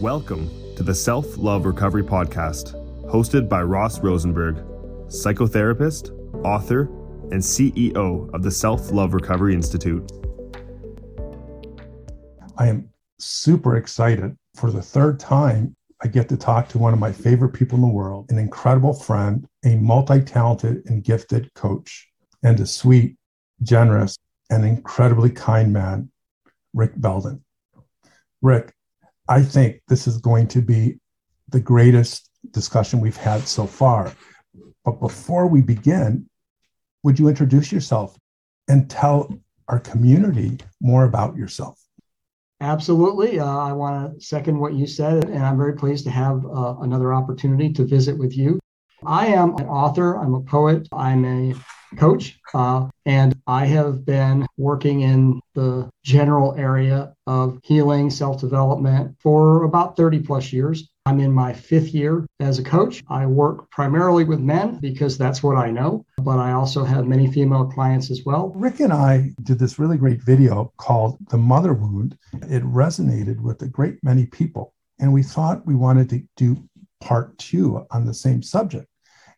Welcome to the Self Love Recovery Podcast, hosted by Ross Rosenberg, psychotherapist, author, and CEO of the Self Love Recovery Institute. I am super excited for the third time. I get to talk to one of my favorite people in the world, an incredible friend, a multi talented and gifted coach, and a sweet, generous, and incredibly kind man, Rick Belden. Rick, I think this is going to be the greatest discussion we've had so far. But before we begin, would you introduce yourself and tell our community more about yourself? Absolutely. Uh, I want to second what you said, and I'm very pleased to have uh, another opportunity to visit with you. I am an author, I'm a poet, I'm a coach, uh, and I have been working in the general area of healing, self development for about 30 plus years. I'm in my fifth year as a coach. I work primarily with men because that's what I know, but I also have many female clients as well. Rick and I did this really great video called The Mother Wound. It resonated with a great many people, and we thought we wanted to do part two on the same subject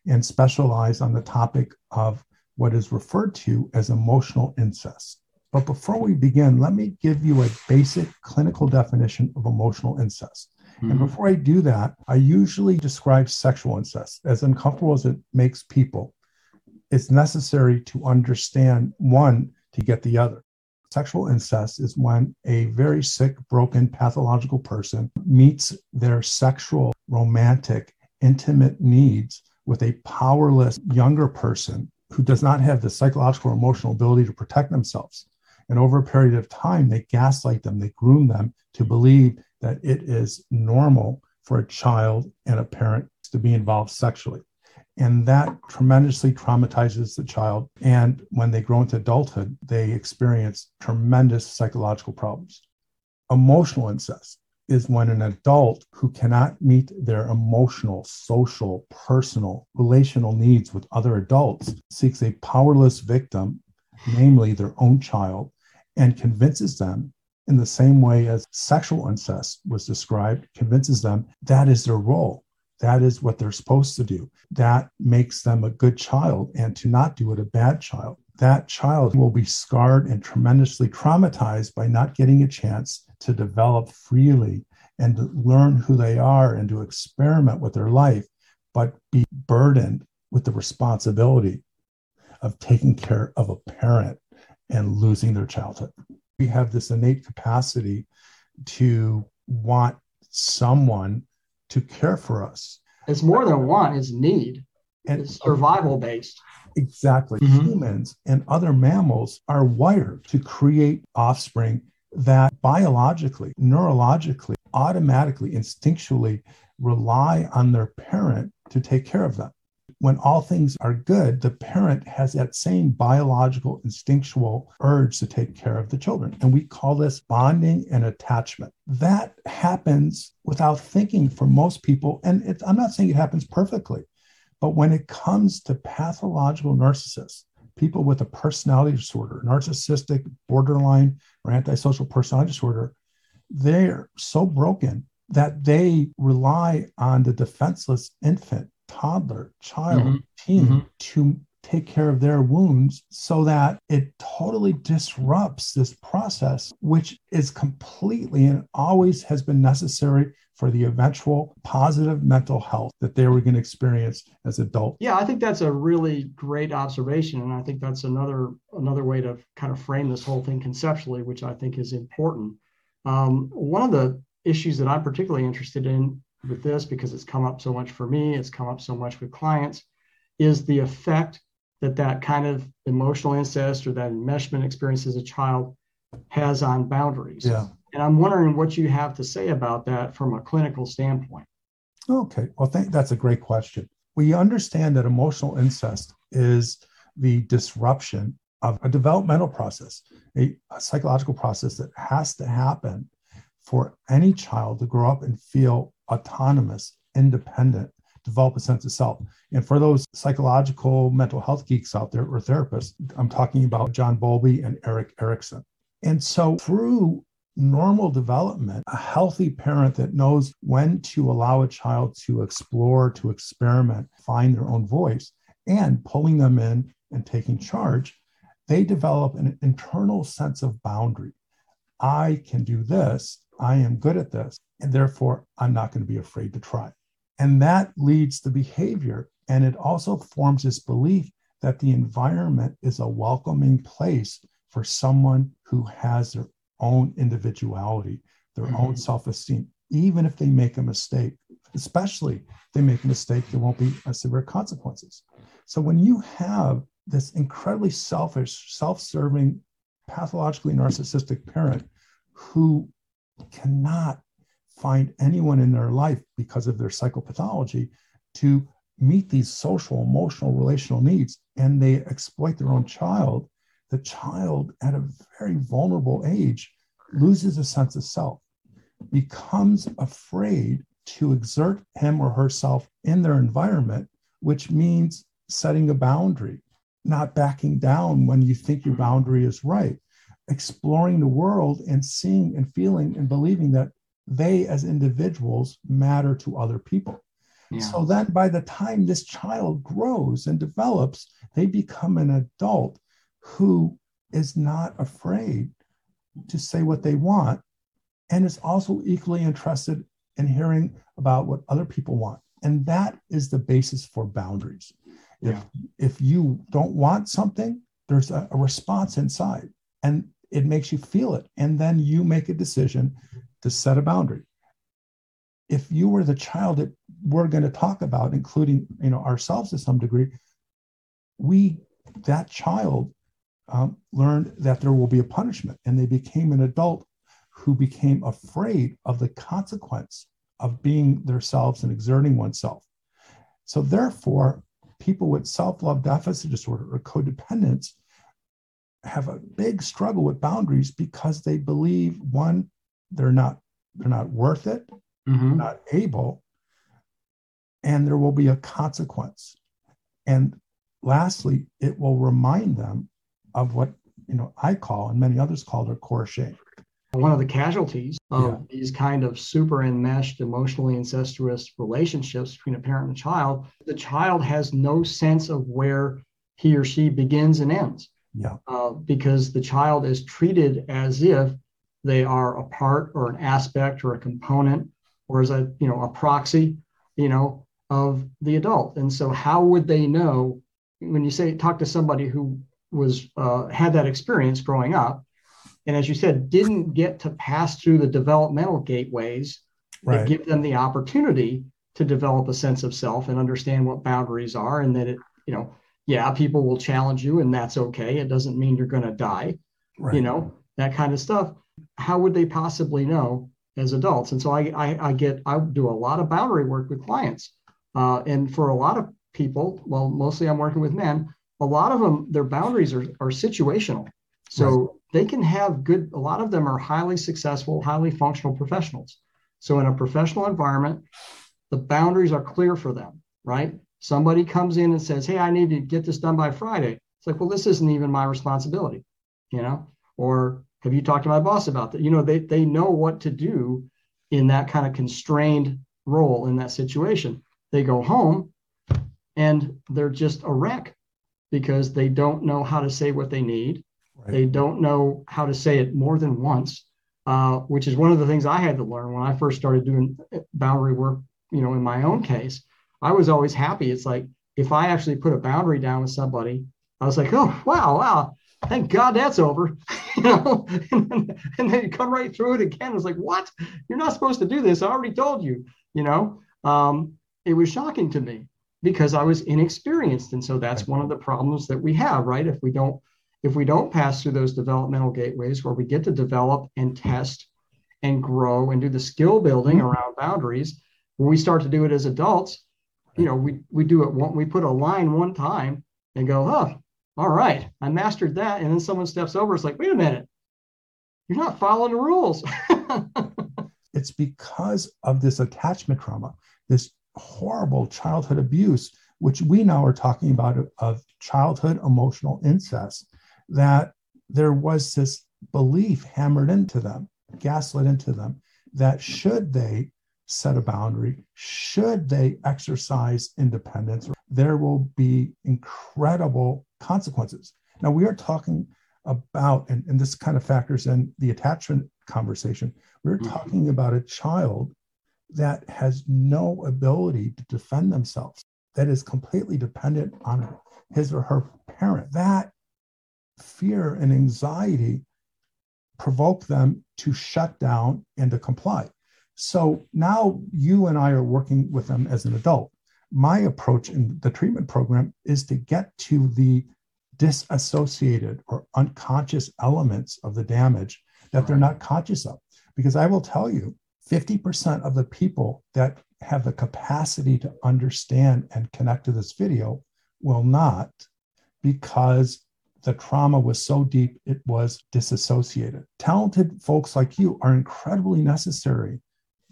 and specialize on the topic of what is referred to as emotional incest. But before we begin, let me give you a basic clinical definition of emotional incest. Mm-hmm. And before I do that, I usually describe sexual incest as uncomfortable as it makes people. It's necessary to understand one to get the other. Sexual incest is when a very sick, broken, pathological person meets their sexual, romantic, intimate needs with a powerless younger person who does not have the psychological or emotional ability to protect themselves. And over a period of time, they gaslight them, they groom them to believe that it is normal for a child and a parent to be involved sexually. And that tremendously traumatizes the child. And when they grow into adulthood, they experience tremendous psychological problems. Emotional incest is when an adult who cannot meet their emotional, social, personal, relational needs with other adults seeks a powerless victim, namely their own child, and convinces them in the same way as sexual incest was described, convinces them that is their role. That is what they're supposed to do. That makes them a good child, and to not do it, a bad child. That child will be scarred and tremendously traumatized by not getting a chance to develop freely and to learn who they are and to experiment with their life, but be burdened with the responsibility of taking care of a parent and losing their childhood. We have this innate capacity to want someone to care for us. It's more than want, it's need. And it's survival based. Exactly. Mm-hmm. Humans and other mammals are wired to create offspring that biologically, neurologically, automatically, instinctually rely on their parent to take care of them. When all things are good, the parent has that same biological, instinctual urge to take care of the children. And we call this bonding and attachment. That happens without thinking for most people. And it, I'm not saying it happens perfectly, but when it comes to pathological narcissists, people with a personality disorder, narcissistic, borderline, or antisocial personality disorder, they're so broken that they rely on the defenseless infant, toddler, child, mm-hmm. teen mm-hmm. to take care of their wounds so that it totally disrupts this process, which is completely and always has been necessary for the eventual positive mental health that they were going to experience as adults. Yeah, I think that's a really great observation, and I think that's another another way to kind of frame this whole thing conceptually, which I think is important. Um, one of the issues that I'm particularly interested in with this, because it's come up so much for me, it's come up so much with clients, is the effect that that kind of emotional incest or that enmeshment experience as a child has on boundaries. Yeah. And I'm wondering what you have to say about that from a clinical standpoint. Okay. Well, think that's a great question. We understand that emotional incest is the disruption of a developmental process, a, a, psychological process that has to happen for any child to grow up and feel autonomous, independent, develop a sense of self. And for those psychological mental health geeks out there or therapists, I'm talking about John Bowlby and Erik Erikson. And so through normal development, a healthy parent that knows when to allow a child to explore, to experiment, find their own voice, and pulling them in and taking charge, they develop an internal sense of boundary. I can do this. I am good at this. And therefore, I'm not going to be afraid to try. And that leads to behavior. And it also forms this belief that the environment is a welcoming place for someone who has their own individuality, their mm-hmm. own self esteem, even if they make a mistake, especially if they make a mistake, there won't be severe consequences. So when you have this incredibly selfish, self serving, pathologically narcissistic parent who cannot find anyone in their life because of their psychopathology to meet these social, emotional, relational needs, and they exploit their own child, the child at a very vulnerable age loses a sense of self, becomes afraid to exert him or herself in their environment, which means setting a boundary, not backing down when you think your boundary is right, exploring the world and seeing and feeling and believing that they as individuals matter to other people. Yeah. So that by the time this child grows and develops, they become an adult who is not afraid to say what they want and is also equally interested in hearing about what other people want. And that is the basis for boundaries. If, yeah. if you don't want something, there's a, a response inside and it makes you feel it. And then you make a decision to set a boundary. If you were the child that we're going to talk about, including you know ourselves to some degree, we that child um, learned that there will be a punishment, and they became an adult who became afraid of the consequence of being themselves and exerting oneself. So therefore, people with self-love deficit disorder or codependence have a big struggle with boundaries because they believe one they're not they're not worth it mm-hmm. not able and there will be a consequence and lastly it will remind them of what you know i call and many others call their core shame one of the casualties of yeah. these kind of super enmeshed emotionally incestuous relationships between a parent and a child the child has no sense of where he or she begins and ends yeah. Uh, because the child is treated as if they are a part or an aspect or a component or as a you know a proxy you know of the adult and so how would they know when you say talk to somebody who was uh, had that experience growing up and as you said didn't get to pass through the developmental gateways right. that give them the opportunity to develop a sense of self and understand what boundaries are and that it you know yeah people will challenge you and that's okay it doesn't mean you're going to die right. you know that kind of stuff how would they possibly know as adults? And so I, I, I get, I do a lot of boundary work with clients. Uh, and for a lot of people, well, mostly I'm working with men, a lot of them, their boundaries are, are situational. So right. they can have good, a lot of them are highly successful, highly functional professionals. So in a professional environment, the boundaries are clear for them, right? Somebody comes in and says, Hey, I need to get this done by Friday. It's like, well, this isn't even my responsibility, you know? Or have you talked to my boss about that? You know, they, they know what to do in that kind of constrained role in that situation. They go home and they're just a wreck because they don't know how to say what they need. Right. They don't know how to say it more than once, uh, which is one of the things I had to learn when I first started doing boundary work. You know, in my own case, I was always happy. It's like if I actually put a boundary down with somebody, I was like, oh wow, wow, thank God that's over. you know, and then, and then you come right through it again. It's like, what? You're not supposed to do this. I already told you, you know. Um, it was shocking to me because I was inexperienced. And so that's one of the problems that we have, right? If we don't, if we don't pass through those developmental gateways where we get to develop and test and grow and do the skill building mm-hmm. around boundaries, when we start to do it as adults, you know, we we do it one, we put a line one time and go, oh, all right, I mastered that. And then someone steps over, it's like, wait a minute, you're not following the rules. it's because of this attachment trauma, this horrible childhood abuse, which we now are talking about of childhood emotional incest, that there was this belief hammered into them gaslit into them that should they set a boundary, should they exercise independence, there will be incredible consequences. Now, we are talking about, and, and this kind of factors in the attachment conversation, we're mm-hmm. talking about a child that has no ability to defend themselves, that is completely dependent on his or her parent. That fear and anxiety provoke them to shut down and to comply. So now you and I are working with them as an adult. My approach in the treatment program is to get to the disassociated or unconscious elements of the damage that they're not conscious of. Because I will tell you, 50% of the people that have the capacity to understand and connect to this video will not because the trauma was so deep it was disassociated. Talented folks like you are incredibly necessary.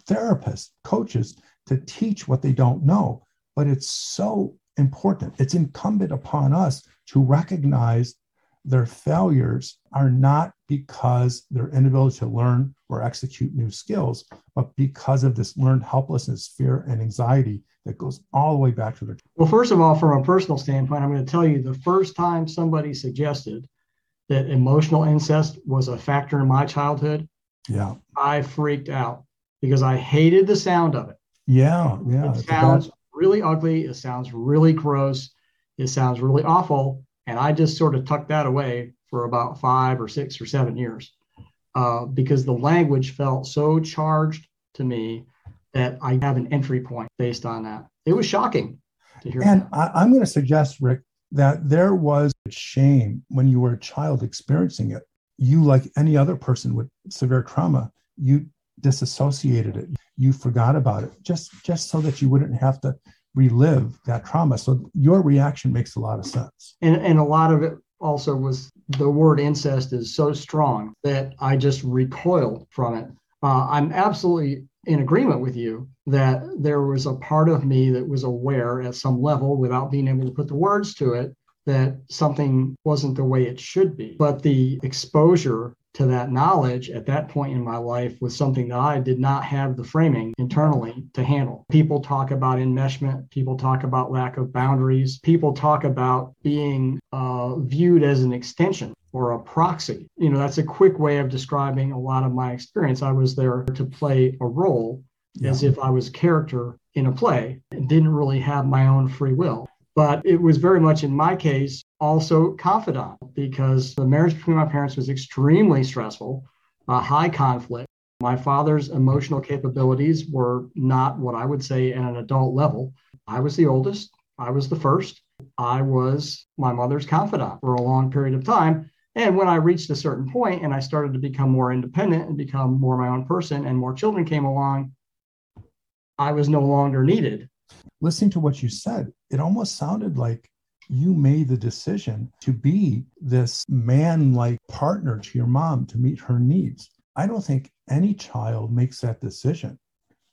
Therapists, coaches to teach what they don't know, but it's so important. It's incumbent upon us to recognize their failures are not because their inability to learn or execute new skills, but because of this learned helplessness, fear, and anxiety that goes all the way back to their. Well, first of all, from a personal standpoint, I'm going to tell you the first time somebody suggested that emotional incest was a factor in my childhood, yeah, I freaked out because I hated the sound of it. Yeah, yeah. It sounds really ugly. It sounds really gross. It sounds really awful. And I just sort of tucked that away for about five or six or seven years uh, because the language felt so charged to me that I have an entry point based on that. It was shocking to hear. And that. I, I'm going to suggest, Rick, that there was shame when you were a child experiencing it. You, like any other person with severe trauma, you disassociated it. You forgot about it just just so that you wouldn't have to relive that trauma. So your reaction makes a lot of sense. And, and a lot of it also was the word incest is so strong that I just recoiled from it. Uh, I'm absolutely in agreement with you that there was a part of me that was aware at some level without being able to put the words to it that something wasn't the way it should be. But the exposure to that knowledge at that point in my life was something that I did not have the framing internally to handle. People talk about enmeshment, people talk about lack of boundaries, people talk about being uh, viewed as an extension or a proxy. You know, that's a quick way of describing a lot of my experience. I was there to play a role yeah. as if I was a character in a play and didn't really have my own free will. But it was very much in my case also confidant because the marriage between my parents was extremely stressful, high conflict. My father's emotional capabilities were not what I would say at an adult level. I was the oldest, I was the first. I was my mother's confidant for a long period of time. And when I reached a certain point and I started to become more independent and become more my own person, and more children came along, I was no longer needed listening to what you said, it almost sounded like you made the decision to be this man like partner to your mom to meet her needs. I don't think any child makes that decision.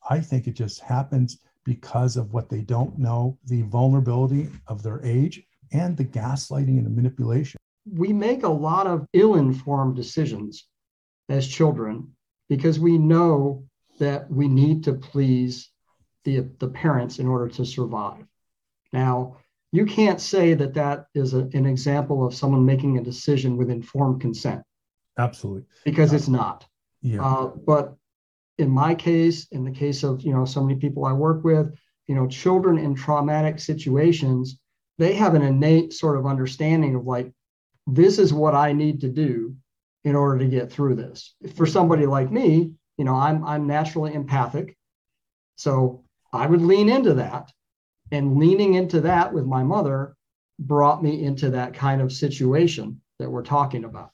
I think it just happens because of what they don't know, the vulnerability of their age, and the gaslighting and the manipulation. We make a lot of ill informed decisions as children because we know that we need to please the, the parents in order to survive. Now, you can't say that that is a, an example of someone making a decision with informed consent. Absolutely. Because it's not. Yeah. Uh, but in my case, in the case of you know so many people I work with, you know, children in traumatic situations, they have an innate sort of understanding of like, this is what I need to do in order to get through this. For somebody like me, you know, I'm I'm naturally empathic. So I would lean into that. And leaning into that with my mother brought me into that kind of situation that we're talking about.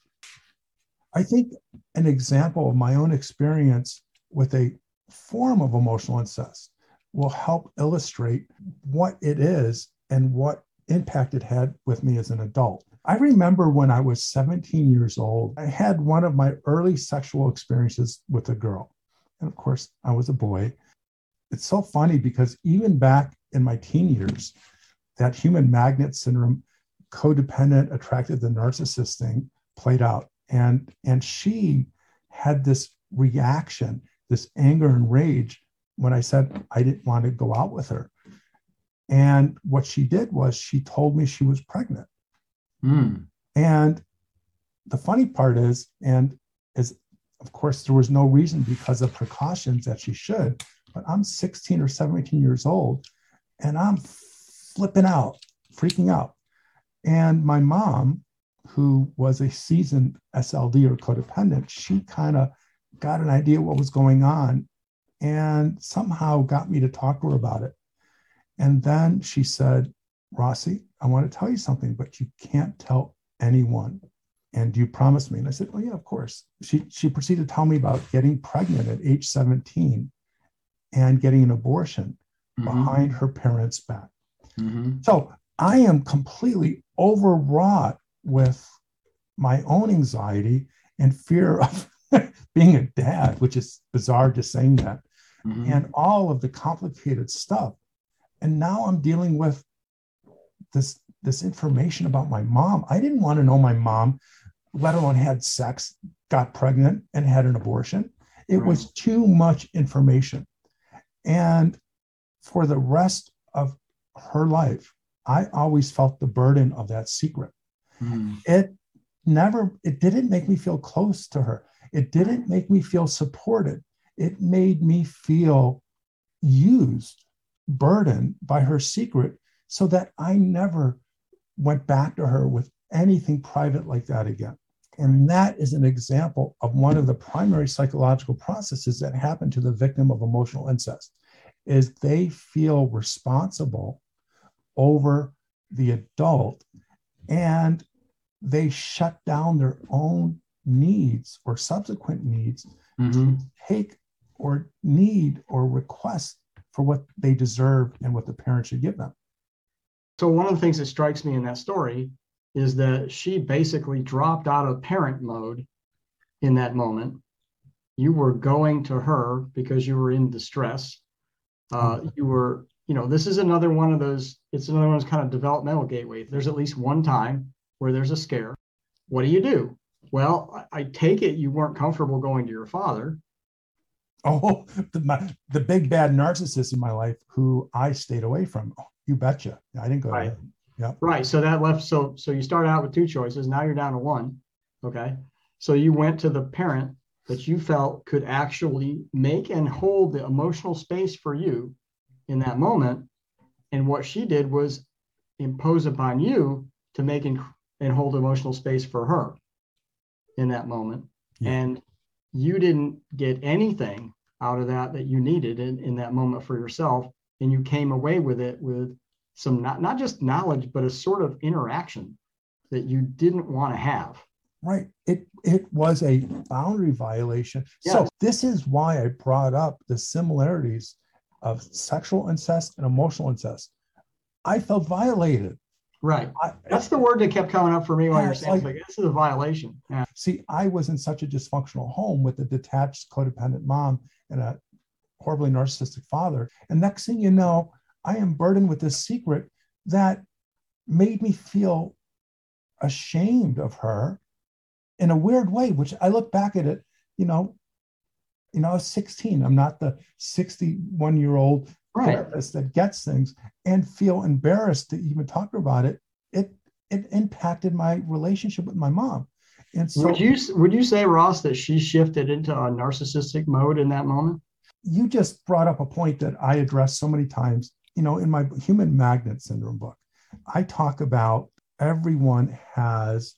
I think an example of my own experience with a form of emotional incest will help illustrate what it is and what impact it had with me as an adult. I remember when I was 17 years old, I had one of my early sexual experiences with a girl. And of course, I was a boy it's so funny because even back in my teen years, that human magnet syndrome, codependent, attracted the narcissist thing played out. And and she had this reaction, this anger and rage when I said I didn't want to go out with her. And what she did was she told me she was pregnant. Mm. And the funny part is, and is of course there was no reason because of precautions that she should, but I'm 16 or 17 years old and I'm flipping out, freaking out. And my mom, who was a seasoned SLD or codependent, she kind of got an idea what was going on and somehow got me to talk to her about it. And then she said, Rossi, I want to tell you something, but you can't tell anyone. And you promise me? And I said, Well, yeah, of course. She she proceeded to tell me about getting pregnant at age 17 and getting an abortion mm-hmm. behind her parents' back. Mm-hmm. So I am completely overwrought with my own anxiety and fear of being a dad, which is bizarre just saying that, mm-hmm. and all of the complicated stuff. And now I'm dealing with this this information about my mom. I didn't want to know my mom, let alone had sex, got pregnant, and had an abortion. It right. was too much information. And for the rest of her life, I always felt the burden of that secret. Mm. It never, it didn't make me feel close to her. It didn't make me feel supported. It made me feel used, burdened by her secret, so that I never went back to her with anything private like that again. And that is an example of one of the primary psychological processes that happen to the victim of emotional incest is they feel responsible over the adult and they shut down their own needs or subsequent needs mm-hmm. to take or need or request for what they deserve and what the parent should give them. So, one of the things that strikes me in that story is that she basically dropped out of parent mode in that moment. You were going to her because you were in distress. Uh, mm-hmm. you were, you know, this is another one of those, it's another one of those kind of developmental gateway. There's at least one time where there's a scare. What do you do? Well, I, I take it you weren't comfortable going to your father. Oh, the, my, the big bad narcissist in my life who I stayed away from. Oh, you betcha. I didn't go right. Yeah. Right. So that left. So so you start out with two choices. Now you're down to one. Okay. So you went to the parent that you felt could actually make and hold the emotional space for you in that moment. And what she did was impose upon you to make and, and hold emotional space for her in that moment. Yeah. And you didn't get anything out of that that you needed in, in that moment for yourself. And you came away with it with some not, not just knowledge, but a sort of interaction that you didn't want to have. Right. It it was a boundary violation. Yes. So this is why I brought up the similarities of sexual incest and emotional incest. I felt violated. Right. I, That's the word that kept coming up for me while you're saying like, this is a violation. Yeah. See, I was in such a dysfunctional home with a detached codependent mom and a horribly narcissistic father. And next thing you know, I am burdened with this secret that made me feel ashamed of her in a weird way, which I look back at it, you know, you know, I was 16. I'm not the 61 year old right. therapist that gets things and feel embarrassed to even talk about it. It it impacted my relationship with my mom. And so would you would you say, Ross, that she shifted into a narcissistic mode in that moment? You just brought up a point that I addressed so many times you know, in my human magnet syndrome book, I talk about everyone has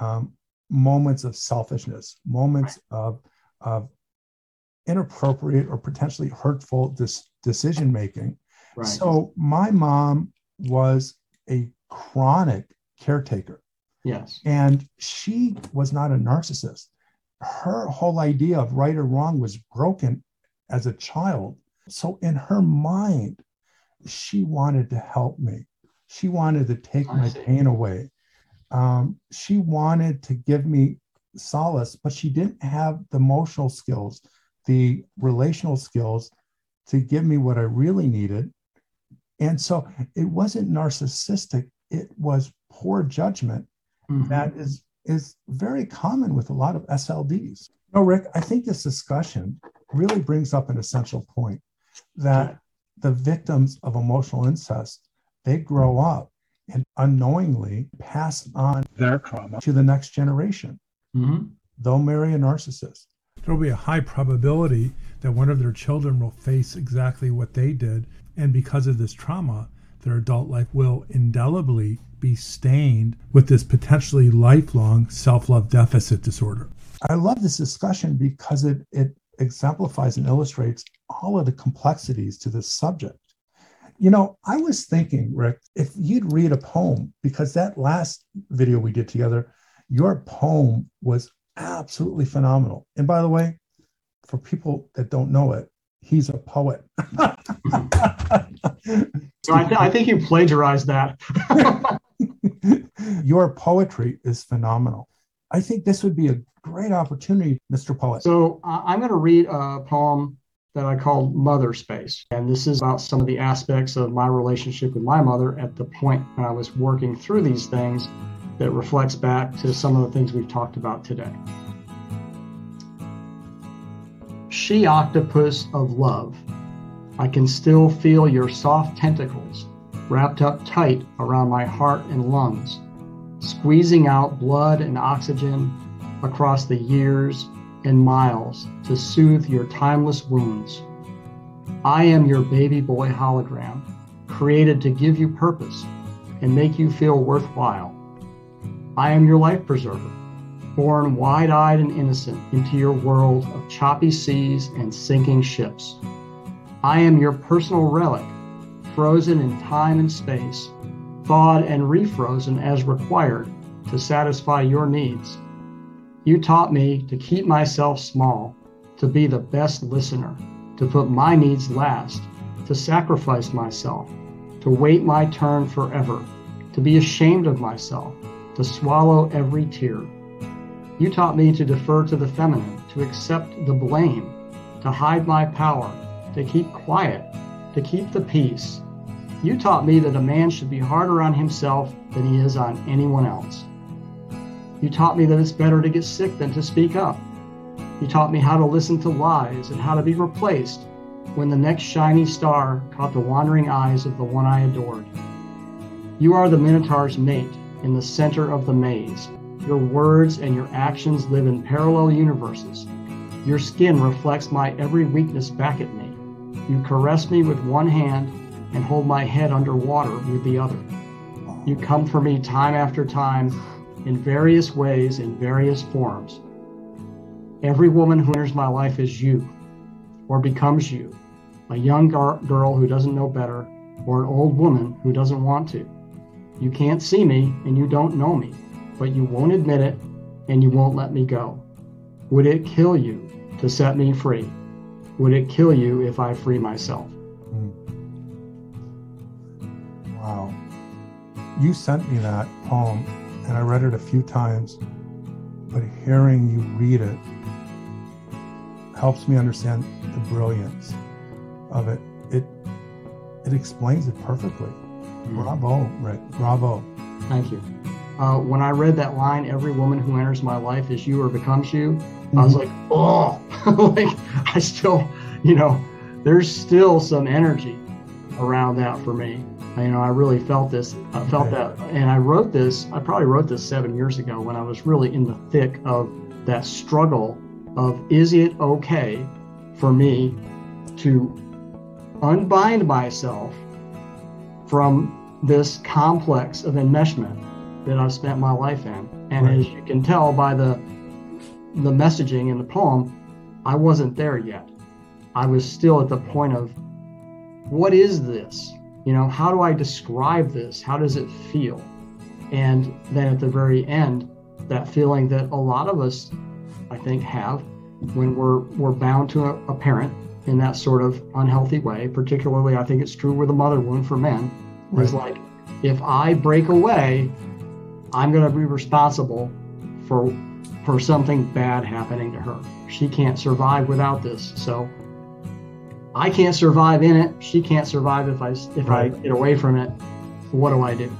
um, moments of selfishness, moments of, of inappropriate or potentially hurtful dis- decision making. Right. So my mom was a chronic caretaker. Yes. And she was not a narcissist. Her whole idea of right or wrong was broken as a child. So in her mind, she wanted to help me. She wanted to take my pain away. Um, she wanted to give me solace, but she didn't have the emotional skills, the relational skills to give me what I really needed. And so it wasn't narcissistic, it was poor judgment mm-hmm. that is, is very common with a lot of SLDs. No, Rick, I think this discussion really brings up an essential point that the victims of emotional incest, they grow up and unknowingly pass on their trauma to the next generation. Mm-hmm. They'll marry a narcissist. There'll be a high probability that one of their children will face exactly what they did. And because of this trauma, their adult life will indelibly be stained with this potentially lifelong self love deficit disorder. I love this discussion because it, it exemplifies and illustrates all of the complexities to this subject. You know, I was thinking, Rick, if you'd read a poem, because that last video we did together, your poem was absolutely phenomenal. And by the way, for people that don't know it, he's a poet. so I, th- I think you plagiarized that. your poetry is phenomenal. I think this would be a great opportunity, Mr. Poet. So uh, I'm going to read a poem that I called Mother Space. And this is about some of the aspects of my relationship with my mother at the point when I was working through these things that reflects back to some of the things we've talked about today. She octopus of love, I can still feel your soft tentacles wrapped up tight around my heart and lungs, squeezing out blood and oxygen across the years and miles to soothe your timeless wounds. I am your baby boy hologram, created to give you purpose and make you feel worthwhile. I am your life preserver, born wide eyed and innocent into your world of choppy seas and sinking ships. I am your personal relic, frozen in time and space, thawed and refrozen as required to satisfy your needs. You taught me to keep myself small, to be the best listener, to put my needs last, to sacrifice myself, to wait my turn forever, to be ashamed of myself, to swallow every tear. You taught me to defer to the feminine, to accept the blame, to hide my power, to keep quiet, to keep the peace. You taught me that a man should be harder on himself than he is on anyone else. You taught me that it's better to get sick than to speak up. You taught me how to listen to lies and how to be replaced when the next shiny star caught the wandering eyes of the one I adored. You are the Minotaur's mate in the center of the maze. Your words and your actions live in parallel universes. Your skin reflects my every weakness back at me. You caress me with one hand and hold my head underwater with the other. You come for me time after time in various ways, in various forms. Every woman who enters my life is you or becomes you, a young gar- girl who doesn't know better, or an old woman who doesn't want to. You can't see me and you don't know me, but you won't admit it and you won't let me go. Would it kill you to set me free? Would it kill you if I free myself? Hmm. Wow. You sent me that poem and I read it a few times, but hearing you read it helps me understand the brilliance of it. It it explains it perfectly. Mm-hmm. Bravo, Rick. Bravo. Thank you. Uh, when I read that line, "Every woman who enters my life is you or becomes you," mm-hmm. I was like, "Oh!" like I still, you know, there's still some energy around that for me you know, I really felt this. I felt that, and I wrote this. I probably wrote this seven years ago when I was really in the thick of that struggle of is it okay for me to unbind myself from this complex of enmeshment that I've spent my life in. And right. as you can tell by the the messaging in the poem, I wasn't there yet. I was still at the point of what is this? You know, how do I describe this? How does it feel? And then at the very end, that feeling that a lot of us, I think, have when we're we're bound to a, a parent in that sort of unhealthy way. Particularly, I think it's true with a mother wound for men. Right. Is like, if I break away, I'm going to be responsible for for something bad happening to her. She can't survive without this. So I can't survive in it. She can't survive if I if right. I get away from it. What do I do?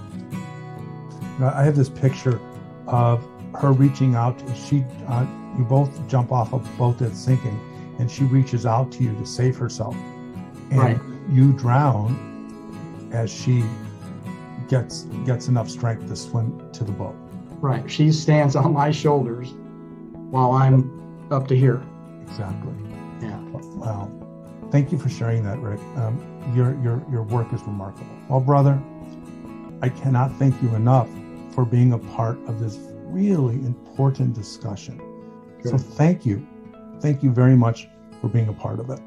I have this picture of her reaching out, she, uh, you both jump off a boat that's sinking, and she reaches out to you to save herself, and Right. you drown as she gets gets enough strength to swim to the boat. Right. She stands on my shoulders while I'm up to here. Exactly. Yeah. Wow. Thank you for sharing that, Rick. Um, your your your work is remarkable. Well, brother, I cannot thank you enough for being a part of this really important discussion. So thank you, thank you very much for being a part of it.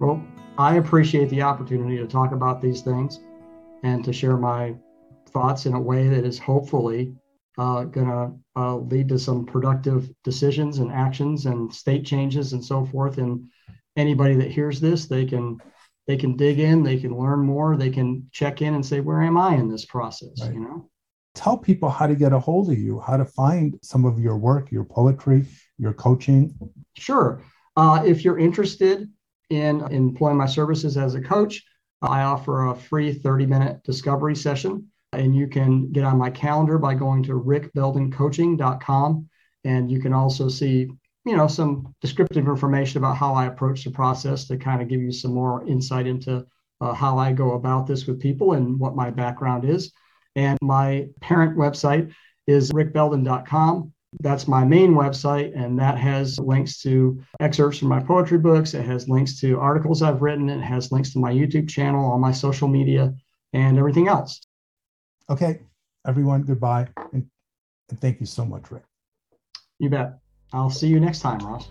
Well, I appreciate the opportunity to talk about these things and to share my thoughts in a way that is hopefully uh, going to uh, lead to some productive decisions and actions and state changes and so forth. And anybody that hears this, they can they can dig in, they can learn more, they can check in and say, where am I in this process? Right. You know. Tell people how to get a hold of you, how to find some of your work, your poetry, your coaching. Sure. Uh, if you're interested in employing my services as a coach, I offer a free 30 minute discovery session. And you can get on my calendar by going to rickbeldencoaching.com. And you can also see, you know, some descriptive information about how I approach the process to kind of give you some more insight into uh, how I go about this with people and what my background is. And my parent website is rickbelden.com that's my main website and that has links to excerpts from my poetry books it has links to articles i've written it has links to my youtube channel all my social media and everything else Okay, everyone, goodbye. And, and thank you so much, Rick. you bet i'll see you next time ross